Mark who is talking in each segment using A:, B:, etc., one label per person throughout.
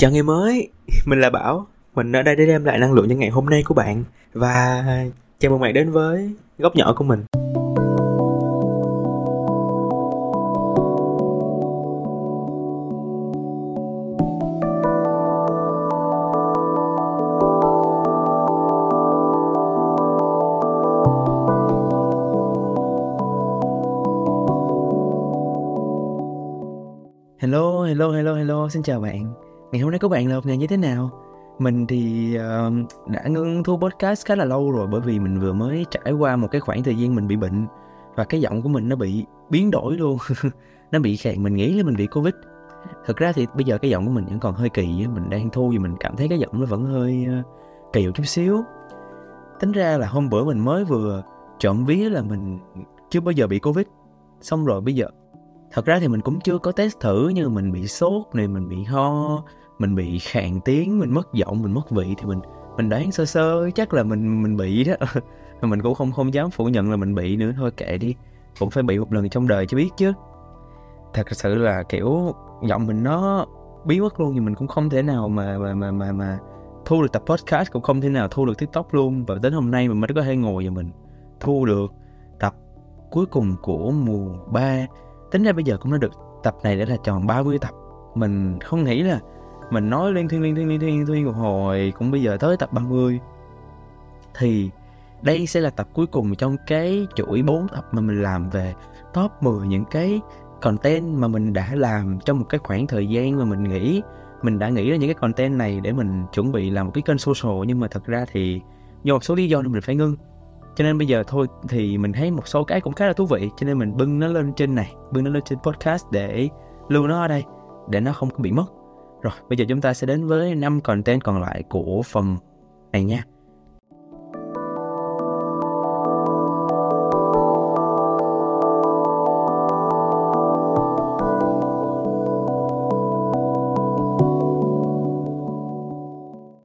A: Chào ngày mới, mình là Bảo. Mình ở đây để đem lại năng lượng cho ngày hôm nay của bạn. Và chào mừng bạn đến với góc nhỏ của mình. Hello, hello, hello, hello, xin chào bạn. Ngày hôm nay các bạn là một ngày như thế nào? Mình thì uh, đã ngưng thu podcast khá là lâu rồi Bởi vì mình vừa mới trải qua một cái khoảng thời gian mình bị bệnh Và cái giọng của mình nó bị biến đổi luôn. Nó bị khàn, mình nghĩ là mình bị Covid. Thực ra thì bây giờ cái giọng của mình vẫn còn hơi kỳ Mình đang thu thì mình cảm thấy cái giọng nó vẫn hơi uh, kỳ một chút xíu. Tính ra là hôm bữa mình mới vừa trộm vía là mình chưa bao giờ bị Covid. Xong rồi bây giờ thật ra thì mình cũng chưa có test thử như mình bị sốt này mình bị ho mình bị khàn tiếng mình mất giọng mình mất vị thì mình mình đoán sơ sơ chắc là mình mình bị đó. Mình cũng không không dám phủ nhận là mình bị nữa thôi kệ đi. Cũng phải bị một lần trong đời cho biết chứ. Thật sự là kiểu giọng mình nó bí mất luôn thì mình cũng không thể nào mà mà mà mà, mà thu được tập podcast cũng không thể nào thu được tiktok luôn. Và đến hôm nay mình mới có thể ngồi và mình thu được tập cuối cùng của mùa 3 tính ra bây giờ cũng đã được tập này đã là tròn 30 tập. Mình không nghĩ là mình nói liên thiên liên thiên liên thiên liên thiên một hồi, cũng bây giờ tới tập 30 thì đây sẽ là tập cuối cùng trong cái chuỗi 4 tập mà mình làm về top 10 những cái content mà mình đã làm trong một cái khoảng thời gian mà mình nghĩ, mình đã nghĩ ra những cái content này để mình chuẩn bị làm một cái kênh social. Nhưng mà thật ra thì do một số lý do nên mình phải ngưng. Cho nên bây giờ thôi thì mình thấy một số cái cũng khá là thú vị, cho nên mình bưng nó lên trên này, bưng nó lên trên podcast để lưu nó ở đây, để nó không có bị mất rồi, bây giờ chúng ta sẽ đến với năm content còn lại của phần này nha.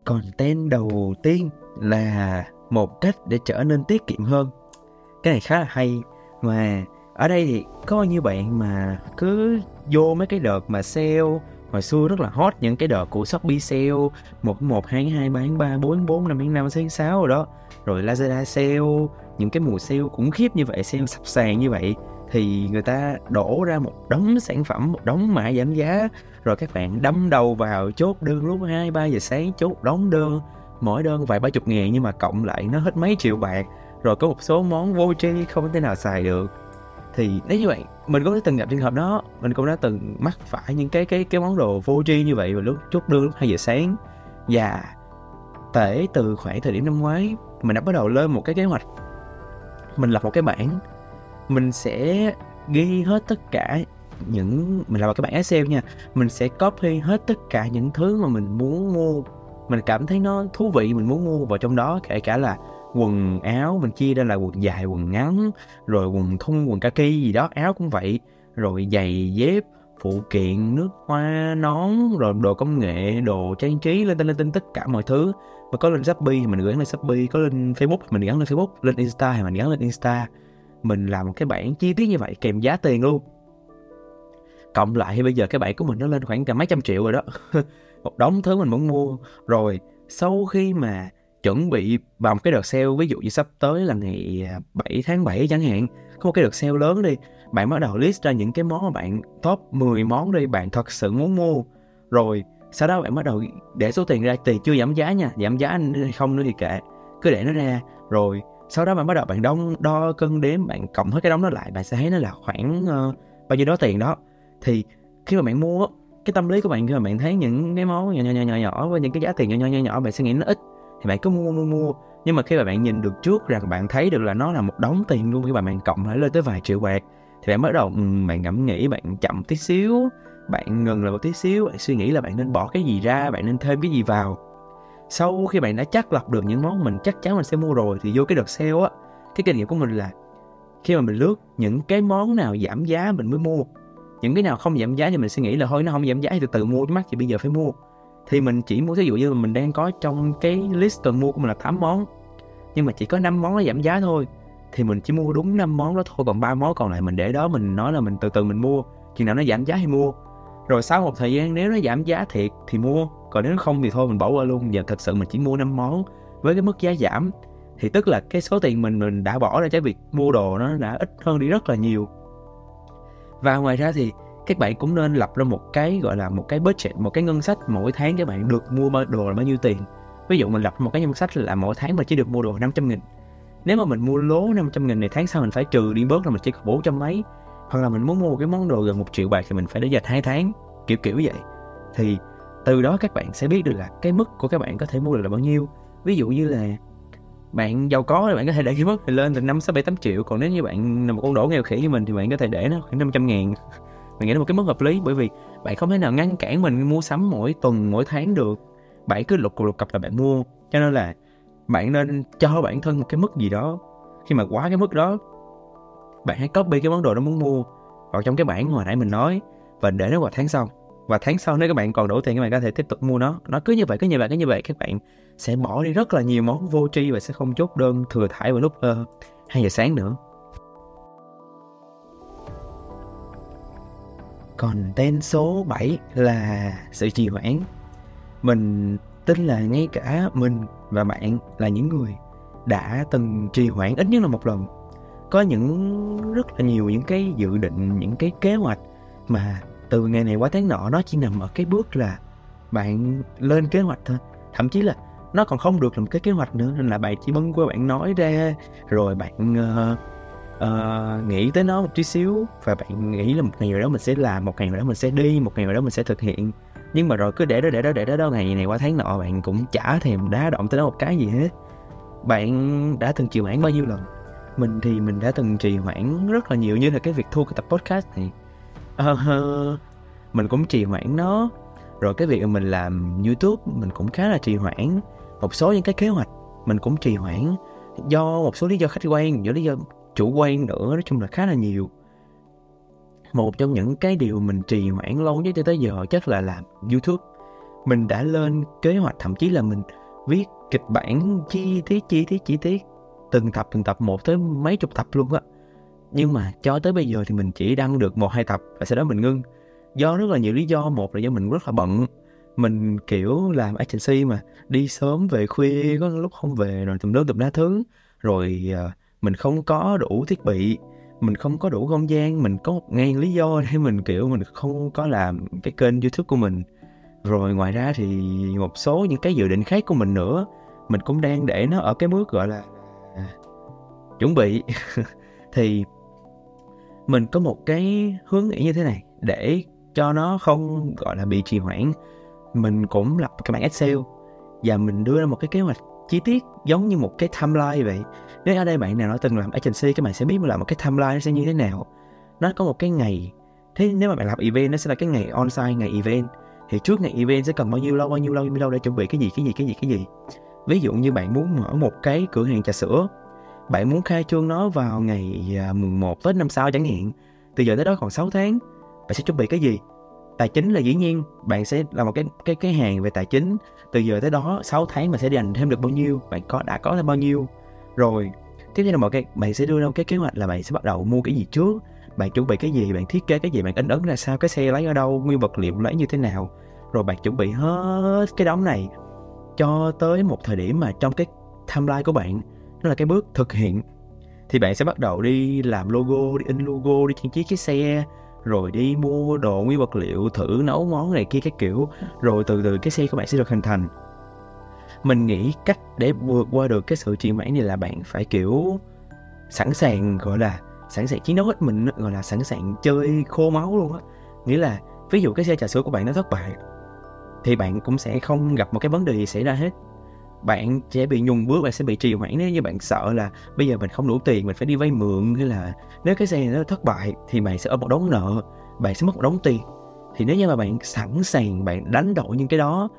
A: Content đầu tiên là một cách để trở nên tiết kiệm hơn. Cái này khá là hay, mà ở đây thì có như bạn mà cứ vô mấy cái đợt mà sale hồi xưa rất là hot những cái đợt của Shopee sale, một một, hai hai bán ba, bốn bốn, năm năm, sáu sáu rồi đó. Rồi Lazada sale, những cái mùa sale cũng khiếp như vậy, sale sập sàn như vậy, thì người ta đổ ra một đống sản phẩm, một đống mã giảm giá. Rồi các bạn đâm đầu vào chốt đơn lúc hai, ba giờ sáng, chốt đóng đơn, mỗi đơn vài ba chục ngàn, nhưng mà cộng lại nó hết mấy triệu bạc. Rồi có một số món vô tri không thể nào xài được thì nếu như vậy, mình cũng đã từng gặp trường hợp đó, mình cũng đã từng mắc phải những cái cái cái món đồ vô tri như vậy vào lúc chốt đơn lúc hai giờ sáng. Và tể từ khoảng thời điểm năm ngoái, mình đã bắt đầu lên một cái kế hoạch. Mình lập một cái bảng. Mình sẽ ghi hết tất cả những, mình làm một cái bảng Excel nha. Mình sẽ copy hết tất cả những thứ mà mình muốn mua. Mình cảm thấy nó thú vị, mình muốn mua vào trong đó, kể cả là quần áo mình chia ra là quần dài, quần ngắn, rồi quần thun, quần kaki gì đó, áo cũng vậy. Rồi giày, dép, phụ kiện, nước hoa, nón, rồi đồ công nghệ, đồ trang trí lên tên lên tên tất cả mọi thứ. Mà có lên shopee thì mình gửi lên shopee, có lên facebook thì mình gắn lên facebook, lên insta thì mình gắn lên insta. Mình làm một cái bảng chi tiết như vậy, kèm giá tiền luôn. Cộng lại thì bây giờ cái bảng của mình nó lên khoảng cả mấy trăm triệu rồi đó. Một đống thứ mình muốn mua. Rồi, sau khi mà chuẩn bị vào một cái đợt sale ví dụ như sắp tới là ngày à, 7 tháng 7 chẳng hạn có một cái đợt sale lớn đi bạn bắt đầu list ra những cái món mà bạn top 10 món đi bạn thật sự muốn mua. Rồi sau đó bạn bắt đầu để số tiền ra tiền chưa giảm giá nha giảm giá hay không nữa thì kệ cứ để nó ra. Rồi sau đó bạn bắt đầu bạn đo đo cân đếm bạn cộng hết cái đống đó lại bạn sẽ thấy nó là khoảng uh, bao nhiêu đó tiền đó. Thì khi mà bạn mua cái tâm lý của bạn khi mà bạn thấy những cái món nhỏ nhỏ nhỏ nhỏ, nhỏ với những cái giá tiền nhỏ nhỏ nhỏ nhỏ bạn sẽ nghĩ nó ít thì bạn cứ mua mua mua. Nhưng mà khi mà bạn nhìn được trước rằng bạn thấy được là nó là một đống tiền luôn, khi mà bạn cộng lại lên tới vài triệu bạc, thì bạn bắt đầu bạn ngẫm nghĩ, bạn chậm tí xíu, bạn ngừng lại một tí xíu, bạn suy nghĩ là bạn nên bỏ cái gì ra, bạn nên thêm cái gì vào. Sau khi bạn đã chắc lọc được những món mình chắc chắn mình sẽ mua rồi thì vô cái đợt sale á, cái kinh nghiệm của mình là khi mà mình lướt những cái món nào giảm giá mình mới mua. Những cái nào không giảm giá thì mình sẽ nghĩ là thôi, nó không giảm giá thì từ từ mua chứ mắc, thì bây giờ phải mua thì mình chỉ muốn ví dụ như mình đang có trong cái list cần mua của mình là 8 món, nhưng mà chỉ có 5 món nó giảm giá thôi, thì mình chỉ mua đúng 5 món đó thôi, còn ba món còn lại mình để đó, mình nói là mình từ từ mình mua, chừng nào nó giảm giá thì mua. Rồi sau một thời gian nếu nó giảm giá thiệt thì mua, còn nếu không thì thôi mình bỏ qua luôn. Giờ thật sự mình chỉ mua 5 món với cái mức giá giảm, thì tức là cái số tiền mình mình đã bỏ ra cho việc mua đồ nó đã ít hơn đi rất là nhiều. Và ngoài ra thì các bạn cũng nên lập ra một cái, gọi là, một cái budget, một cái ngân sách mỗi tháng các bạn được mua đồ là bao nhiêu tiền. Ví dụ mình lập một cái ngân sách là mỗi tháng mình chỉ được mua đồ 500 nghìn. Nếu mà mình mua lố 500 nghìn này tháng sau mình phải trừ đi bớt là mình chỉ có 400 mấy. Hoặc là mình muốn mua một cái món đồ gần một triệu bạc thì mình phải để dành hai tháng, kiểu kiểu vậy. Thì từ đó các bạn sẽ biết được là cái mức của các bạn có thể mua được là bao nhiêu. Ví dụ như là bạn giàu có thì bạn có thể để cái mức lên từ năm, sáu, bảy, tám triệu. Còn nếu như bạn là một con đổ nghèo khỉ như mình thì bạn có thể để nó khoảng năm trăm ngàn mình nghĩ là một cái mức hợp lý? Bởi vì bạn không thể nào ngăn cản mình mua sắm mỗi tuần mỗi tháng được. Bạn cứ lục lục cặp là bạn mua. Cho nên là bạn nên cho bản thân một cái mức gì đó. Khi mà quá cái mức đó bạn hãy copy cái món đồ đó muốn mua vào trong cái bảng hồi nãy mình nói và để nó vào tháng sau. Và tháng sau nếu các bạn còn đủ tiền các bạn có thể tiếp tục mua nó. Nó cứ như vậy cứ như vậy cứ như vậy các bạn sẽ bỏ đi rất là nhiều món vô tri và sẽ không chốt đơn thừa thải vào lúc ờ, uh, 2 giờ sáng nữa. Còn tên số 7 là sự trì hoãn. Mình tin là ngay cả mình và bạn là những người đã từng trì hoãn ít nhất là một lần. Có những rất là nhiều những cái dự định những cái kế hoạch mà từ ngày này qua tháng nọ nó chỉ nằm ở cái bước là bạn lên kế hoạch thôi. Thậm chí là nó còn không được làm cái kế hoạch nữa nên là bạn chỉ bấm qua bạn nói ra rồi bạn uh, uh, nghĩ tới nó một chút xíu và bạn nghĩ là một ngày nào đó mình sẽ làm một ngày nào đó mình sẽ đi một ngày nào đó mình sẽ thực hiện. Nhưng mà rồi cứ để đó để đó để đó, đó ngày này qua tháng nọ bạn cũng chả thèm đá động tới nó một cái gì hết. Bạn đã từng trì hoãn bao nhiêu lần? Mình thì mình đã từng trì hoãn rất là nhiều như là cái việc thu cái tập podcast này. Uh, mình cũng trì hoãn nó. Rồi cái việc mình làm youtube mình cũng khá là trì hoãn. Một số những cái kế hoạch mình cũng trì hoãn do một số lý do khách quan do lý do chủ quan nữa nói chung là khá là nhiều. Một trong những cái điều mình trì hoãn lâu nhất cho tới giờ chắc là làm youtube. Mình đã lên kế hoạch thậm chí là mình viết kịch bản chi tiết chi tiết chi tiết từng tập từng tập một tới mấy chục tập luôn á. Nhưng mà cho tới bây giờ thì mình chỉ đăng được một hai tập và sau đó mình ngưng. Do rất là nhiều lý do một là do mình rất là bận. Mình kiểu làm agency mà đi sớm về khuya có lúc không về rồi tùm lum tùm đá thứ. Rồi uh, mình không có đủ thiết bị mình không có đủ không gian mình có một ngàn lý do để mình kiểu mình không có làm cái kênh youtube của mình. Rồi ngoài ra thì một số những cái dự định khác của mình nữa mình cũng đang để nó ở cái bước gọi là à, chuẩn bị. Thì mình có một cái hướng nghĩ như thế này để cho nó không gọi là bị trì hoãn mình cũng lập cái bảng excel và mình đưa ra một cái kế hoạch chi tiết giống như một cái timeline vậy. Nếu ở đây bạn nào đã từng làm agency, các bạn sẽ biết là một cái timeline nó sẽ như thế nào. Nó có một cái ngày. Thế nếu mà bạn làm event, nó sẽ là cái ngày on-site, ngày event. Thì trước ngày event sẽ cần bao nhiêu lâu, bao nhiêu lâu, bao nhiêu lâu để chuẩn bị cái gì cái gì cái gì cái gì? Ví dụ như bạn muốn mở một cái cửa hàng trà sữa. Bạn muốn khai trương nó vào ngày à, mùng 1 Tết năm sau chẳng hạn. Từ giờ tới đó còn 6 tháng. Bạn sẽ chuẩn bị cái gì? Tài chính là dĩ nhiên, bạn sẽ là một cái cái cái hàng về tài chính. Từ giờ tới đó 6 tháng mình sẽ dành thêm được bao nhiêu, bạn có, đã có thêm bao nhiêu. Rồi, tiếp theo là một cái, bạn sẽ đưa ra một cái kế hoạch là bạn sẽ bắt đầu mua cái gì trước. Bạn chuẩn bị cái gì, bạn thiết kế cái gì, bạn in ấn ra sao, cái xe lấy ở đâu, nguyên vật liệu lấy như thế nào. Rồi bạn chuẩn bị hết cái đống này cho tới một thời điểm mà trong cái timeline của bạn, đó là cái bước thực hiện. Thì bạn sẽ bắt đầu đi làm logo, đi in logo, đi trang trí cái xe rồi đi mua đồ nguyên vật liệu, thử nấu món này kia các kiểu. Rồi từ từ cái xe của bạn sẽ được hình thành. Mình nghĩ cách để vượt qua được cái sự trì hoãn này là bạn phải, kiểu, sẵn sàng, gọi là, sẵn sàng chiến đấu hết mình gọi là sẵn sàng chơi khô máu luôn á. Nghĩa là, ví dụ cái xe trà sữa của bạn nó thất bại, thì bạn cũng sẽ không gặp một cái vấn đề gì xảy ra hết bạn sẽ bị nhùng bước bạn sẽ bị trì hoãn. Nếu như bạn sợ là bây giờ mình không đủ tiền mình phải đi vay mượn hay là nếu cái xe này nó thất bại thì bạn sẽ ở một đống nợ bạn sẽ mất một đống tiền. Thì nếu như mà bạn sẵn sàng bạn đánh đổi những cái đó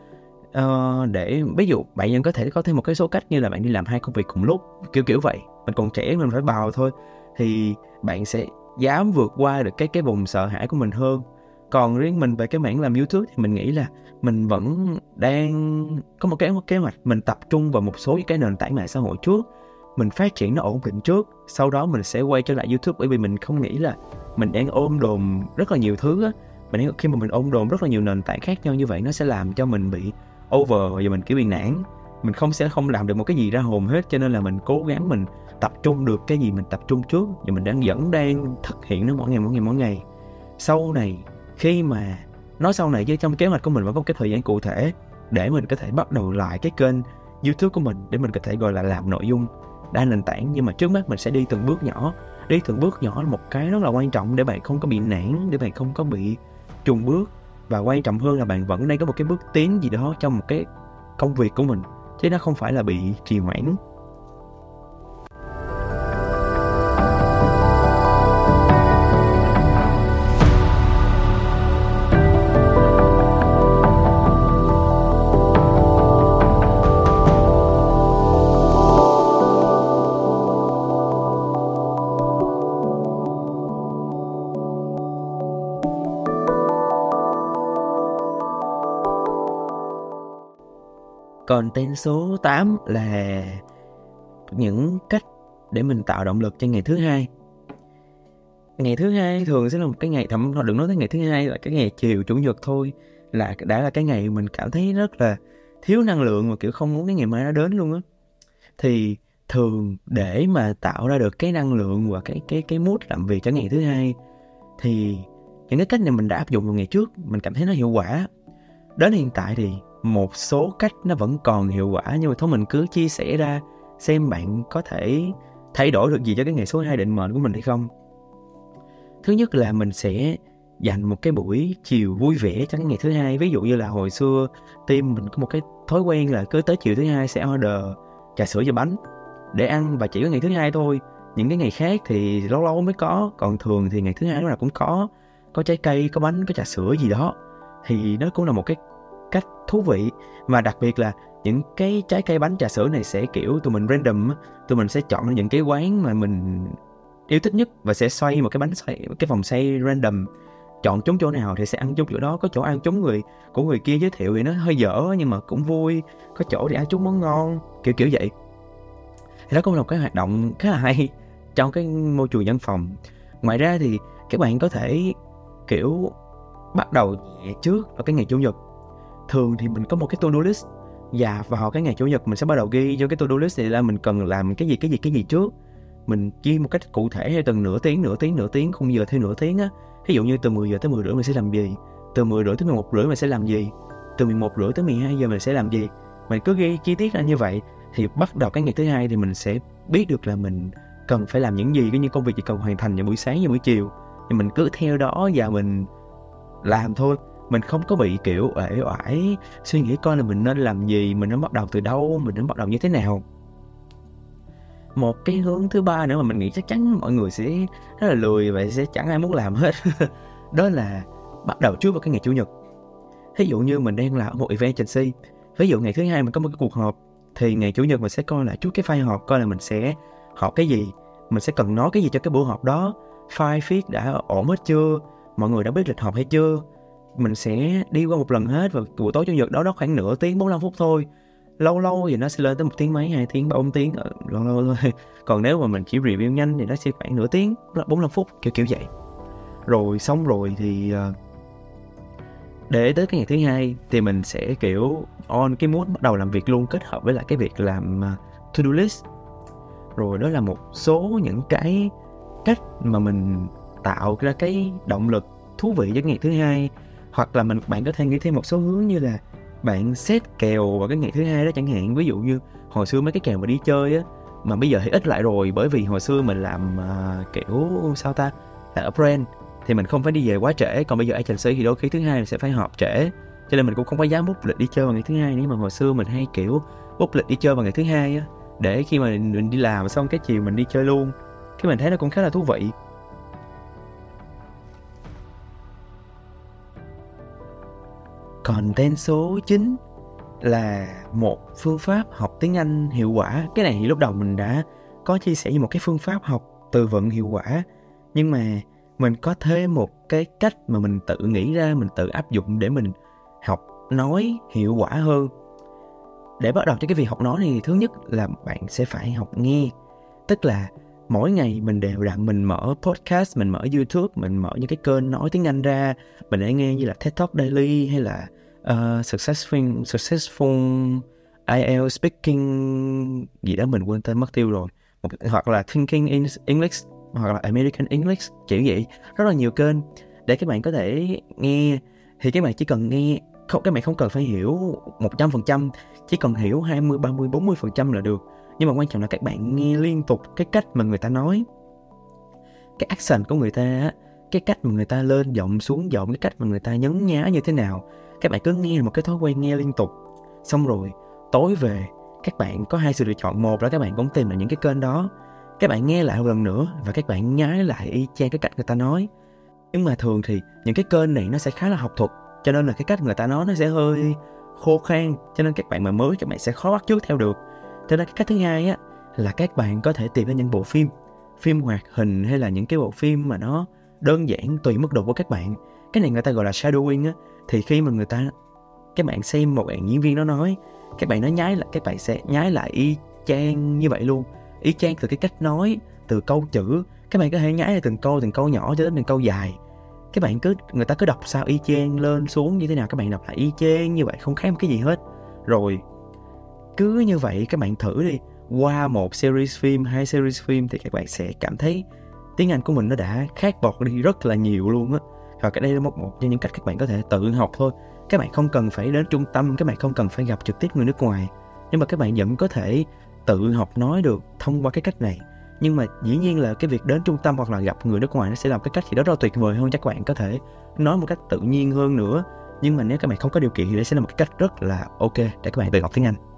A: uh, để ví dụ bạn vẫn có thể có thêm một cái số cách như là bạn đi làm hai công việc cùng lúc kiểu kiểu vậy. Mình còn trẻ mình phải bào thôi. Thì bạn sẽ dám vượt qua được cái cái vùng sợ hãi của mình hơn còn riêng mình về cái mảng làm youtube thì mình nghĩ là mình vẫn đang có một cái kế hoạch, mình tập trung vào một số những cái nền tảng mạng xã hội trước, mình phát triển nó ổn định trước, sau đó mình sẽ quay trở lại youtube. Bởi vì mình không nghĩ là mình đang ôm đồm rất là nhiều thứ á. Mình khi mà mình ôm đồm rất là nhiều nền tảng khác nhau như vậy, nó sẽ làm cho mình bị over và mình kiểu bị nản. Mình không sẽ, không làm được một cái gì ra hồn hết, cho nên là mình cố gắng mình tập trung được cái gì mình tập trung trước và mình đang vẫn đang thực hiện nó mỗi ngày mỗi ngày mỗi ngày. Sau này khi mà nói sau này, chứ trong kế hoạch của mình vẫn có một cái thời gian cụ thể để mình có thể bắt đầu lại cái kênh youtube của mình để mình có thể, gọi là, làm nội dung đa nền tảng. Nhưng mà trước mắt mình sẽ đi từng bước nhỏ, đi từng bước nhỏ là một cái rất là quan trọng để bạn không có bị nản, để bạn không có bị trùng bước. Và quan trọng hơn là bạn vẫn đang có một cái bước tiến gì đó trong một cái công việc của mình, chứ nó không phải là bị trì hoãn. Tên số 8 là những cách để mình tạo động lực cho ngày thứ hai. Ngày thứ hai thường sẽ là một cái ngày thậm đừng nói tới ngày thứ hai, là cái ngày chiều chủ nhật thôi, là đã là cái ngày mình cảm thấy rất là thiếu năng lượng và, kiểu, không muốn cái ngày mai nó đến luôn á. Thì thường để mà tạo ra được cái năng lượng và cái cái cái mood làm việc cho ngày thứ hai, thì những cái cách này mình đã áp dụng vào ngày trước, mình cảm thấy nó hiệu quả đến hiện tại thì một số cách nó vẫn còn hiệu quả nhưng mà thôi mình cứ chia sẻ ra xem bạn có thể thay đổi được gì cho cái ngày số 2 định mệnh của mình hay không. Thứ nhất là mình sẽ dành một cái buổi chiều vui vẻ cho cái ngày thứ hai. Ví dụ như là hồi xưa team mình có một cái thói quen là cứ tới chiều thứ hai sẽ order trà sữa và bánh để ăn và chỉ có ngày thứ hai thôi. Những cái ngày khác thì lâu lâu mới có, còn thường thì ngày thứ hai lúc nào cũng có, có trái cây, có bánh, có trà sữa gì đó. Thì nó cũng là một cái cách thú vị. Và đặc biệt là những cái trái cây bánh trà sữa này sẽ, kiểu, tụi mình random tụi mình sẽ chọn những cái quán mà mình yêu thích nhất và sẽ xoay một cái bánh xoay, cái vòng xoay random. Chọn trúng chỗ nào thì sẽ ăn trúng chỗ đó, có chỗ ăn trúng người, của người kia giới thiệu thì nó hơi dở nhưng mà cũng vui, có chỗ thì ăn trúng món ngon, kiểu kiểu vậy. Thì đó cũng là một cái hoạt động khá là hay trong cái môi trường văn phòng. Ngoài ra thì các bạn có thể, kiểu, bắt đầu nhẹ trước vào cái ngày chủ nhật thường thì mình có một cái to-do list. Dạ, và vào cái ngày chủ nhật mình sẽ bắt đầu ghi vô cái to-do list này là mình cần làm cái gì cái gì cái gì trước. Mình ghi một cách cụ thể theo từng nửa tiếng nửa tiếng nửa tiếng, khung giờ theo nửa tiếng á. Ví dụ như từ 10 giờ tới 10 rưỡi mình sẽ làm gì? Từ 10 rưỡi tới 11 rưỡi mình sẽ làm gì? Từ 11 rưỡi tới 12 giờ mình sẽ làm gì? Mình cứ ghi chi tiết ra như vậy, thì bắt đầu cái ngày thứ hai thì mình sẽ biết được là mình cần phải làm những gì, cái những công việc gì cần hoàn thành vào buổi sáng và buổi chiều. Thì mình cứ theo đó và mình làm thôi mình không có bị, kiểu, uể oải suy nghĩ coi là mình nên làm gì, mình nên bắt đầu từ đâu, mình nên bắt đầu như thế nào. Một cái hướng thứ ba nữa mà mình nghĩ chắc chắn mọi người sẽ rất là lười và sẽ chẳng ai muốn làm hết. Đó là bắt đầu trước vào cái ngày chủ nhật. Ví dụ như mình đang làm một event agency ví dụ ngày thứ hai mình có một cái cuộc họp, thì ngày chủ nhật mình sẽ coi lại chút cái file họp, coi là mình sẽ họp cái gì, mình sẽ cần nói cái gì cho cái buổi họp đó. File feed đã ổn hết chưa? Mọi người đã biết lịch họp hay chưa? Mình sẽ đi qua một lần hết và buổi tối chủ nhật đó đó khoảng nửa tiếng 45 phút thôi. Lâu lâu thì nó sẽ lên tới một tiếng mấy, hai tiếng, ba, bốn tiếng ờ, lâu lâu thôi. Còn nếu mà mình chỉ review nhanh thì nó sẽ khoảng nửa tiếng 45 phút, kiểu kiểu vậy. Rồi xong rồi thì ờ, để tới cái ngày thứ hai thì mình sẽ, kiểu, on cái mood bắt đầu làm việc luôn, kết hợp với lại cái việc làm ờ, to do list. Rồi đó là một số những cái cách mà mình tạo ra cái động lực thú vị cho ngày thứ hai hoặc là mình bạn có thể nghĩ thêm một số hướng như là bạn xét kèo vào cái ngày thứ hai đó chẳng hạn. Ví dụ như hồi xưa mấy cái kèo mà đi chơi á mà bây giờ thì ít lại rồi. Bởi vì hồi xưa mình làm uh, kiểu sao ta là ở brand thì mình không phải đi về quá trễ. Còn bây giờ agency thì đôi khi thứ hai mình sẽ phải họp trễ. Cho nên mình cũng không có dám bút lịch đi chơi vào ngày thứ hai. Nhưng mà hồi xưa mình hay kiểu bút lịch đi chơi vào ngày thứ hai á để khi mà mình đi làm xong cái chiều mình đi chơi luôn cái mình thấy nó cũng khá là thú vị. Còn tên số 9 là một phương pháp học tiếng Anh hiệu quả. Cái này thì lúc đầu mình đã có chia sẻ như một cái phương pháp học từ vựng hiệu quả. Nhưng mà mình có thêm một cái cách mà mình tự nghĩ ra, mình tự áp dụng để mình học nói hiệu quả hơn. Để bắt đầu cho cái việc học nói thì thứ nhất là bạn sẽ phải học nghe. Tức là mỗi ngày mình đều đặn mình mở podcast mình mở youtube mình mở những cái kênh nói tiếng anh ra. Mình để nghe như là TED Talk Daily hay là uh, successful successful IELTS speaking gì đó mình quên tên mất tiêu rồi. Một, hoặc là thinking in English hoặc là American English kiểu vậy. Rất là nhiều kênh. Để các bạn có thể nghe thì các bạn chỉ cần nghe không các bạn không cần phải hiểu 100% chỉ cần hiểu 20 30 40% là được nhưng mà quan trọng là các bạn nghe liên tục cái cách mà người ta nói. Cái accent của người ta cái cách mà người ta lên giọng, xuống giọng, cái cách mà người ta nhấn nhá như thế nào, các bạn cứ nghe một cái thói quen nghe liên tục. Xong rồi, tối về, các bạn có hai sự lựa chọn. Một là các bạn cũng tìm lại những cái kênh đó, các bạn nghe lại một lần nữa và các bạn nhái lại y chang cái cách người ta nói. Nhưng mà thường thì những cái kênh này nó sẽ khá là học thuật, cho nên là cái cách người ta nói nó sẽ hơi khô khan, cho nên các bạn mà mới, các bạn sẽ khó bắt chước theo được thế nên cái cách thứ hai á, là các bạn có thể tìm ra những bộ phim phim hoạt hình hay là những cái bộ phim mà nó đơn giản tùy mức độ của các bạn. Cái này người ta gọi là shadowing á. Thì khi mà người ta, các bạn xem một bạn diễn viên nó nói, các bạn nó nhái lại các bạn sẽ nhái lại y chang như vậy luôn. Y chang từ cái cách nói, từ câu chữ. Các bạn có thể nhái từng câu từng câu nhỏ cho đến từng câu dài. Các bạn cứ, người ta cứ đọc sao y chang lên xuống như thế nào, các bạn đọc lại y chang như vậy, không khác một cái gì hết. Rồi cứ như vậy các bạn thử đi. Qua một series phim, hai series phim thì các bạn sẽ cảm thấy tiếng Anh của mình nó đã khác bọt đi rất là nhiều luôn á. Và cái đây là một một trong những cách các bạn có thể tự học thôi. Các bạn không cần phải đến trung tâm, các bạn không cần phải gặp trực tiếp người nước ngoài. Nhưng mà các bạn vẫn có thể tự học nói được thông qua cái cách này. Nhưng mà dĩ nhiên là cái việc đến trung tâm hoặc là gặp người nước ngoài nó sẽ làm cái cách gì đó rất là tuyệt vời hơn, chắc các bạn có thể nói một cách tự nhiên hơn nữa. Nhưng mà nếu các bạn không có điều kiện thì đây sẽ là một cái cách rất là ok để các bạn tự học tiếng Anh.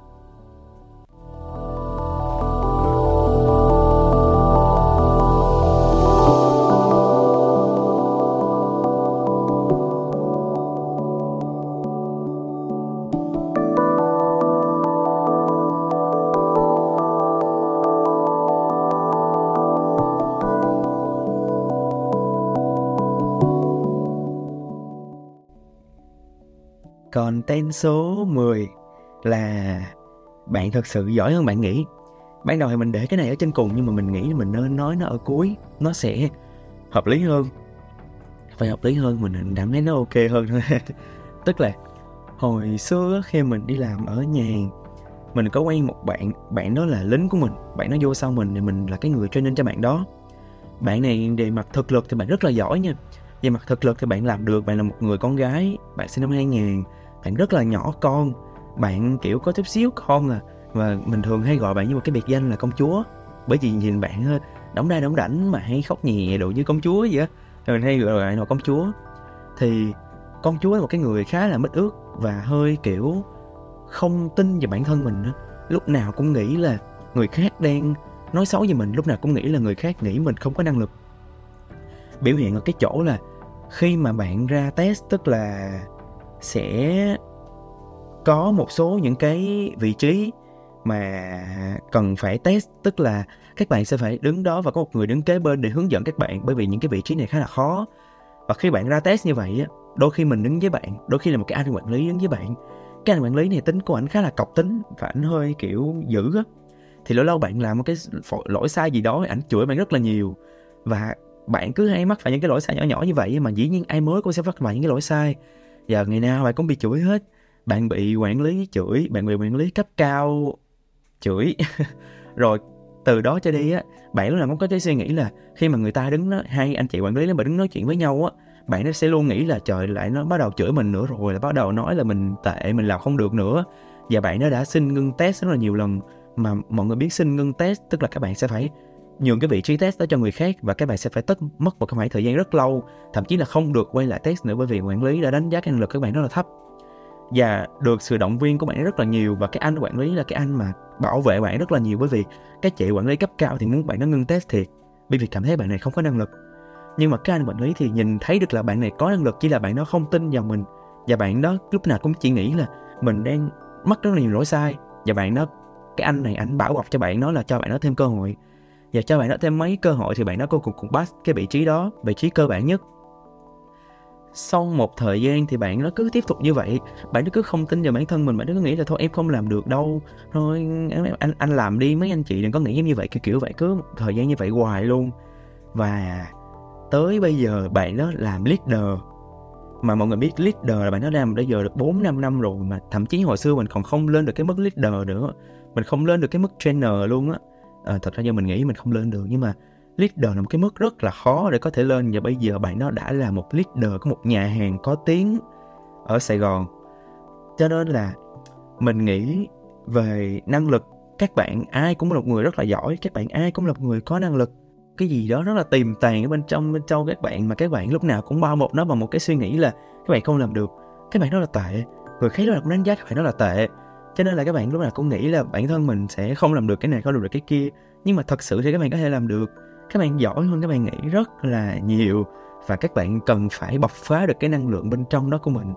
A: Còn tên số 10 là bạn thật sự giỏi hơn bạn nghĩ. Ban đầu thì mình để cái này ở trên cùng nhưng mà mình nghĩ mình nên nói nó ở cuối, nó sẽ hợp lý hơn. Phải hợp lý hơn mình cảm thấy nó ok hơn thôi. Tức là hồi xưa khi mình đi làm ở nhà hàng mình có quen một bạn bạn đó là lính của mình bạn nó vô sau mình thì mình là cái người training cho bạn đó bạn này về mặt thực lực thì bạn rất là giỏi nha về mặt thực lực thì bạn làm được bạn là một người con gái bạn sinh năm 2000 bạn rất là nhỏ con, bạn, kiểu, có chút xíu con à. Và mình thường hay gọi bạn như một cái biệt danh là công chúa. Bởi vì nhìn bạn ờ, đóng đai đóng đảnh mà hay khóc nhẹ đủ như công chúa vậy á. Mình hay gọi bạn là công chúa. Thì công chúa là một cái người khá là mít ướt và hơi, kiểu, không tin vào bản thân mình nữa lúc nào cũng nghĩ là người khác đang nói xấu về mình, lúc nào cũng nghĩ là người khác nghĩ mình không có năng lực. Biểu hiện ở cái chỗ là khi mà bạn ra test, tức là sẽ có một số những cái vị trí mà cần phải test, tức là các bạn sẽ phải đứng đó và có một người đứng kế bên để hướng dẫn các bạn, bởi vì những cái vị trí này khá là khó. Và khi bạn ra test như vậy á, đôi khi mình đứng với bạn, đôi khi là một cái anh quản lý đứng với bạn. Cái anh quản lý này tính của ảnh khá là cọc tính và ảnh hơi kiểu dữ á. Thì lâu lâu bạn làm một cái lỗi sai gì đó, ảnh chửi bạn rất là nhiều. Và bạn cứ hay mắc phải những cái lỗi sai nhỏ nhỏ như vậy mà dĩ nhiên ai mới cũng sẽ mắc phải những cái lỗi sai giờ ngày nào bạn cũng bị chửi hết. Bạn bị quản lý chửi, bạn bị quản lý cấp cao chửi. Rồi, từ đó cho đi á, bạn lúc nào cũng có cái suy nghĩ là khi mà người ta đứng đó, hai anh chị quản lý nó mà đứng nói chuyện với nhau á, bạn nó sẽ luôn nghĩ là trời, lại nó bắt đầu chửi mình nữa rồi là bắt đầu nói là mình tệ, mình làm không được nữa. Và bạn nó đã xin ngưng test rất là nhiều lần. Mà mọi người biết xin ngưng test tức là các bạn sẽ phải nhường cái vị trí test đó cho người khác và các bạn sẽ phải tất mất một cái khoảng thời gian rất lâu, thậm chí là không được quay lại test nữa bởi vì quản lý đã đánh giá cái năng lực các bạn rất là thấp. Và được sự động viên của bạn rất là nhiều và cái anh quản lý là cái anh mà bảo vệ bạn rất là nhiều bởi vì cái chị quản lý cấp cao thì muốn bạn nó ngưng test thiệt, bởi vì cảm thấy bạn này không có năng lực. Nhưng mà cái anh quản lý thì nhìn thấy được là bạn này có năng lực, chỉ là bạn nó không tin vào mình. Và bạn đó lúc nào cũng chỉ nghĩ là mình đang mắc rất là nhiều lỗi sai. Và bạn đó, cái anh này ảnh bảo bọc cho bạn nó là cho bạn nó thêm cơ hội và cho bạn đó thêm mấy cơ hội thì bạn đó cuối cùng cũng pass cái vị trí đó, vị trí cơ bản nhất. Sau một thời gian thì bạn nó cứ tiếp tục như vậy. Bạn nó cứ không tin vào bản thân mình, bạn nó cứ nghĩ là thôi, em không làm được đâu. Thôi anh anh làm đi, mấy anh chị đừng có nghĩ em như vậy, kiểu kiểu vậy. Cứ thời gian như vậy hoài luôn. Và tới bây giờ bạn đó làm leader. Mà mọi người biết leader là bạn nó làm bây giờ được 4 5 năm rồi mà thậm chí hồi xưa mình còn không lên được cái mức leader nữa. Mình không lên được cái mức trainer luôn á à, thật ra do mình nghĩ mình không lên được nhưng mà leader là một cái mức rất là khó để có thể lên. Và bây giờ bạn nó đã là một leader của một nhà hàng có tiếng ở Sài Gòn. Cho nên là mình nghĩ về năng lực các bạn ai cũng là một người rất là giỏi các bạn ai cũng là một người có năng lực. Cái gì đó rất là tiềm tàng ở bên trong bên trong các bạn mà các bạn lúc nào cũng bao một nó bằng một cái suy nghĩ là các bạn không làm được. Các bạn đó là tệ người khác đó là cũng đánh giá các bạn đó là tệ cho nên là các bạn lúc nào cũng nghĩ là bản thân mình sẽ không làm được cái này, không làm được cái kia. Nhưng mà thật sự thì các bạn có thể làm được. Các bạn giỏi hơn, các bạn nghĩ rất là nhiều. Và các bạn cần phải bộc phá được cái năng lượng bên trong đó của mình.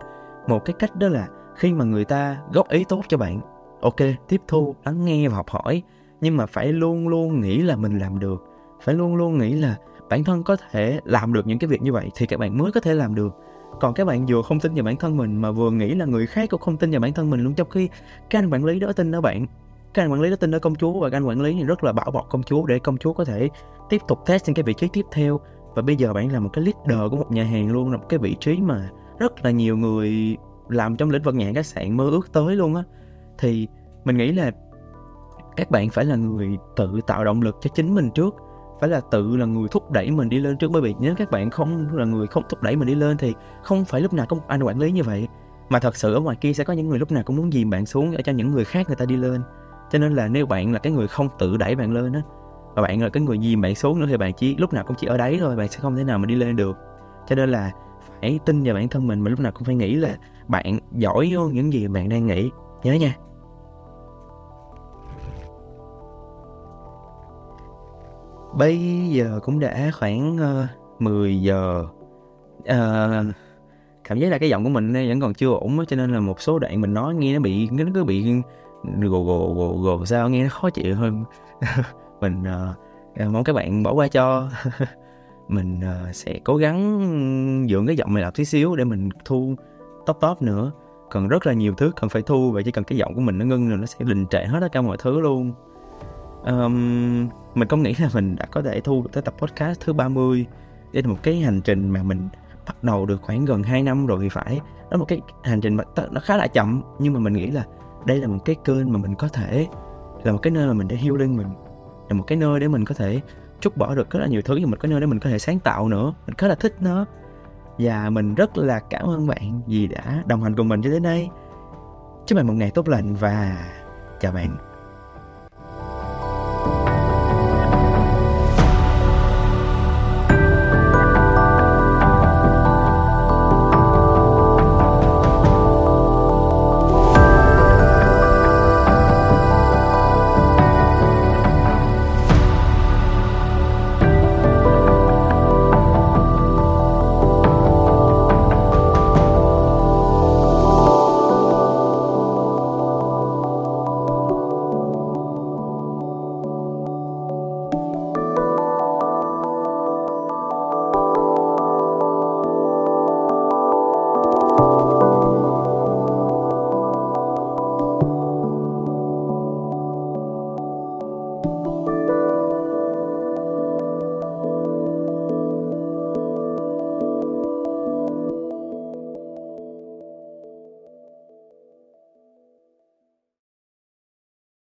A: Một cái cách đó là khi mà người ta góp ý tốt cho bạn, ok, tiếp thu, lắng nghe và học hỏi. Nhưng mà phải luôn luôn nghĩ là mình làm được. Phải luôn luôn nghĩ là bản thân có thể làm được những cái việc như vậy thì các bạn mới có thể làm được còn các bạn vừa không tin vào bản thân mình mà vừa nghĩ là người khác cũng không tin vào bản thân mình luôn. Trong khi các anh quản lý đó tin đó bạn. Các anh quản lý đó tin ở công chúa và các anh quản lý thì rất là bảo bọc công chúa để công chúa có thể tiếp tục test những cái vị trí tiếp theo. Và bây giờ bạn là một cái leader của một nhà hàng luôn, là một cái vị trí mà rất là nhiều người làm trong lĩnh vực nhà hàng khách sạn mơ ước tới luôn á. Thì mình nghĩ là các bạn phải là người tự tạo động lực cho chính mình trước phải là tự là người thúc đẩy mình đi lên. Trước bởi vì nếu các bạn không là người không thúc đẩy mình đi lên thì không phải lúc nào có một anh quản lý như vậy. Mà thật sự ở ngoài kia sẽ có những người lúc nào cũng muốn dìm bạn xuống để cho những người khác người ta đi lên. Cho nên là nếu bạn là cái người không tự đẩy bạn lên á, và bạn là cái người dìm bạn xuống nữa thì bạn chỉ, lúc nào cũng chỉ ở đấy thôi, bạn sẽ không thể nào mà đi lên được. Cho nên là phải tin vào bản thân mình, mà lúc nào cũng phải nghĩ là bạn giỏi hơn những gì bạn đang nghĩ. Nhớ nha. Bây giờ cũng đã khoảng ờ, uh, 10 giờ. Uh, cảm giác là cái giọng của mình vẫn còn chưa ổn cho nên là một số đoạn mình nói nghe nó bị nó cứ bị gồ gồ gồ gồ sao nghe nó khó chịu hơn. Mình uh, mong các bạn bỏ qua cho. Mình uh, sẽ cố gắng dưỡng cái giọng này lại tí xíu để mình thu top top nữa. Còn rất là nhiều thứ cần phải thu và chỉ cần cái giọng của mình nó ngưng rồi nó sẽ đình trệ hết tất cả mọi thứ luôn. Um, mình không nghĩ là mình đã có thể thu được tới tập podcast thứ 30 đây là một cái hành trình mà mình bắt đầu được khoảng gần 2 năm rồi thì phải. Đó là một cái hành trình mà nó khá là chậm, nhưng mà mình nghĩ là đây là một cái kênh mà mình có thể, là một cái nơi mà mình để healing mình, là một cái nơi để mình có thể trút bỏ được rất là nhiều thứ, và mình có nơi để mình có thể sáng tạo nữa. Mình khá là thích nó. Và mình rất là cảm ơn bạn vì đã đồng hành cùng mình cho đến đây chúc bạn một ngày tốt lành và chào bạn.